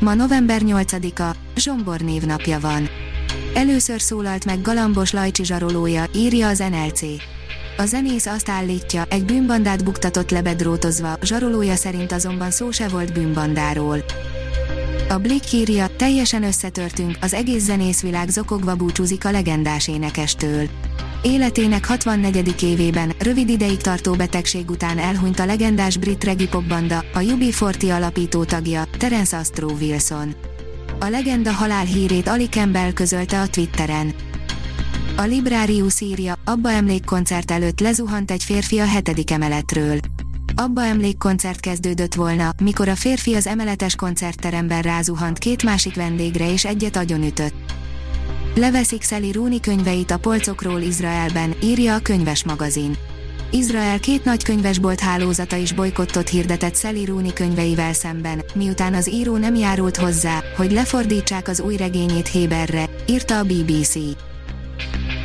Ma november 8-a, Zsombor névnapja van. Először szólalt meg Galambos Lajcsi zsarolója, írja az NLC. A zenész azt állítja, egy bűnbandát buktatott lebedrótozva, zsarolója szerint azonban szó se volt bűnbandáról. A Blick írja, teljesen összetörtünk, az egész zenészvilág zokogva búcsúzik a legendás énekestől. Életének 64. évében, rövid ideig tartó betegség után elhunyt a legendás brit regi banda, a UB40 alapító tagja, Terence Astro Wilson. A legenda halál hírét Ali Campbell közölte a Twitteren. A Librarius írja, Abba emlékkoncert előtt lezuhant egy férfi a hetedik emeletről. Abba emlékkoncert kezdődött volna, mikor a férfi az emeletes koncertteremben rázuhant két másik vendégre és egyet agyonütött. Leveszik Szeli Rúni könyveit a polcokról Izraelben, írja a könyves magazin. Izrael két nagy könyvesbolt hálózata is bolykottot hirdetett Szeli Rúni könyveivel szemben, miután az író nem járult hozzá, hogy lefordítsák az új regényét Héberre, írta a BBC.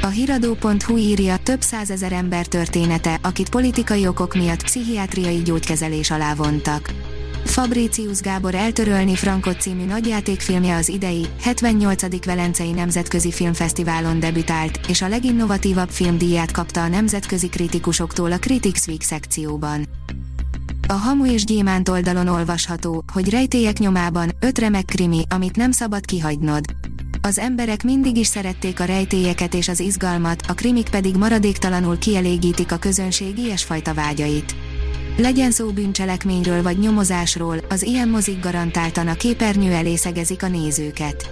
A hiradó.hu írja több százezer ember története, akit politikai okok miatt pszichiátriai gyógykezelés alá vontak. Fabricius Gábor eltörölni Frankot című nagyjátékfilmje az idei, 78. Velencei Nemzetközi Filmfesztiválon debütált, és a leginnovatívabb filmdíját kapta a nemzetközi kritikusoktól a Critics Week szekcióban. A Hamu és Gyémánt oldalon olvasható, hogy rejtélyek nyomában, öt remek krimi, amit nem szabad kihagynod. Az emberek mindig is szerették a rejtélyeket és az izgalmat, a krimik pedig maradéktalanul kielégítik a közönség ilyesfajta vágyait. Legyen szó bűncselekményről vagy nyomozásról, az ilyen mozik garantáltan a képernyő elé szegezik a nézőket.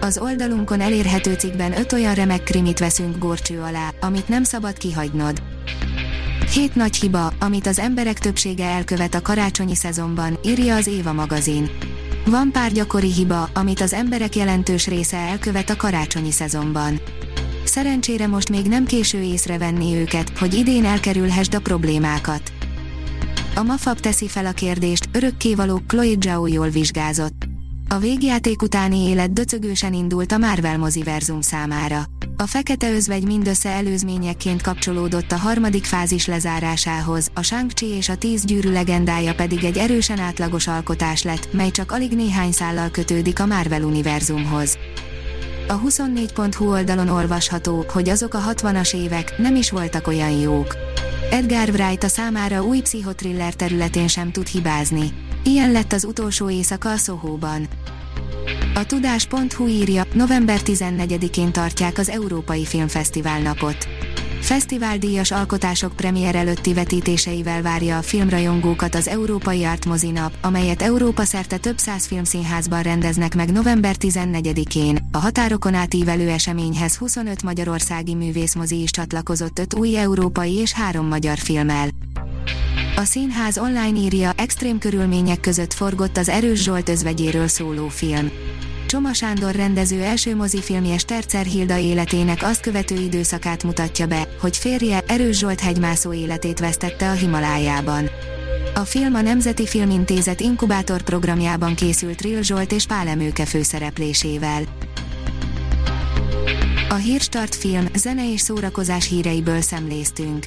Az oldalunkon elérhető cikkben öt olyan remek krimit veszünk górcső alá, amit nem szabad kihagynod. Hét nagy hiba, amit az emberek többsége elkövet a karácsonyi szezonban, írja az Éva magazin. Van pár gyakori hiba, amit az emberek jelentős része elkövet a karácsonyi szezonban. Szerencsére most még nem késő észrevenni őket, hogy idén elkerülhessd a problémákat. A Mafab teszi fel a kérdést, örökkévaló Chloe Zhao jól vizsgázott. A végjáték utáni élet döcögősen indult a Marvel moziverzum számára. A fekete özvegy mindössze előzményekként kapcsolódott a harmadik fázis lezárásához, a shang és a tíz gyűrű legendája pedig egy erősen átlagos alkotás lett, mely csak alig néhány szállal kötődik a Marvel univerzumhoz. A 24.hu oldalon olvasható, hogy azok a 60-as évek nem is voltak olyan jók. Edgar Wright a számára új pszichotriller területén sem tud hibázni. Ilyen lett az utolsó éjszaka a Sohóban. A tudás.hu írja, november 14-én tartják az Európai Filmfesztivál napot. Fesztiváldíjas alkotások premier előtti vetítéseivel várja a filmrajongókat az Európai Art Mozi Nap, amelyet Európa szerte több száz filmszínházban rendeznek meg november 14-én. A határokon átívelő eseményhez 25 magyarországi művészmozi is csatlakozott 5 új európai és 3 magyar filmmel. A színház online írja, extrém körülmények között forgott az Erős Zsolt özvegyéről szóló film. Csoma Sándor rendező első mozifilmje Stercer Hilda életének azt követő időszakát mutatja be, hogy férje Erős Zsolt hegymászó életét vesztette a Himalájában. A film a Nemzeti Filmintézet inkubátor programjában készült Ril Zsolt és Pál Emőke főszereplésével. A Hírstart film, zene és szórakozás híreiből szemléztünk.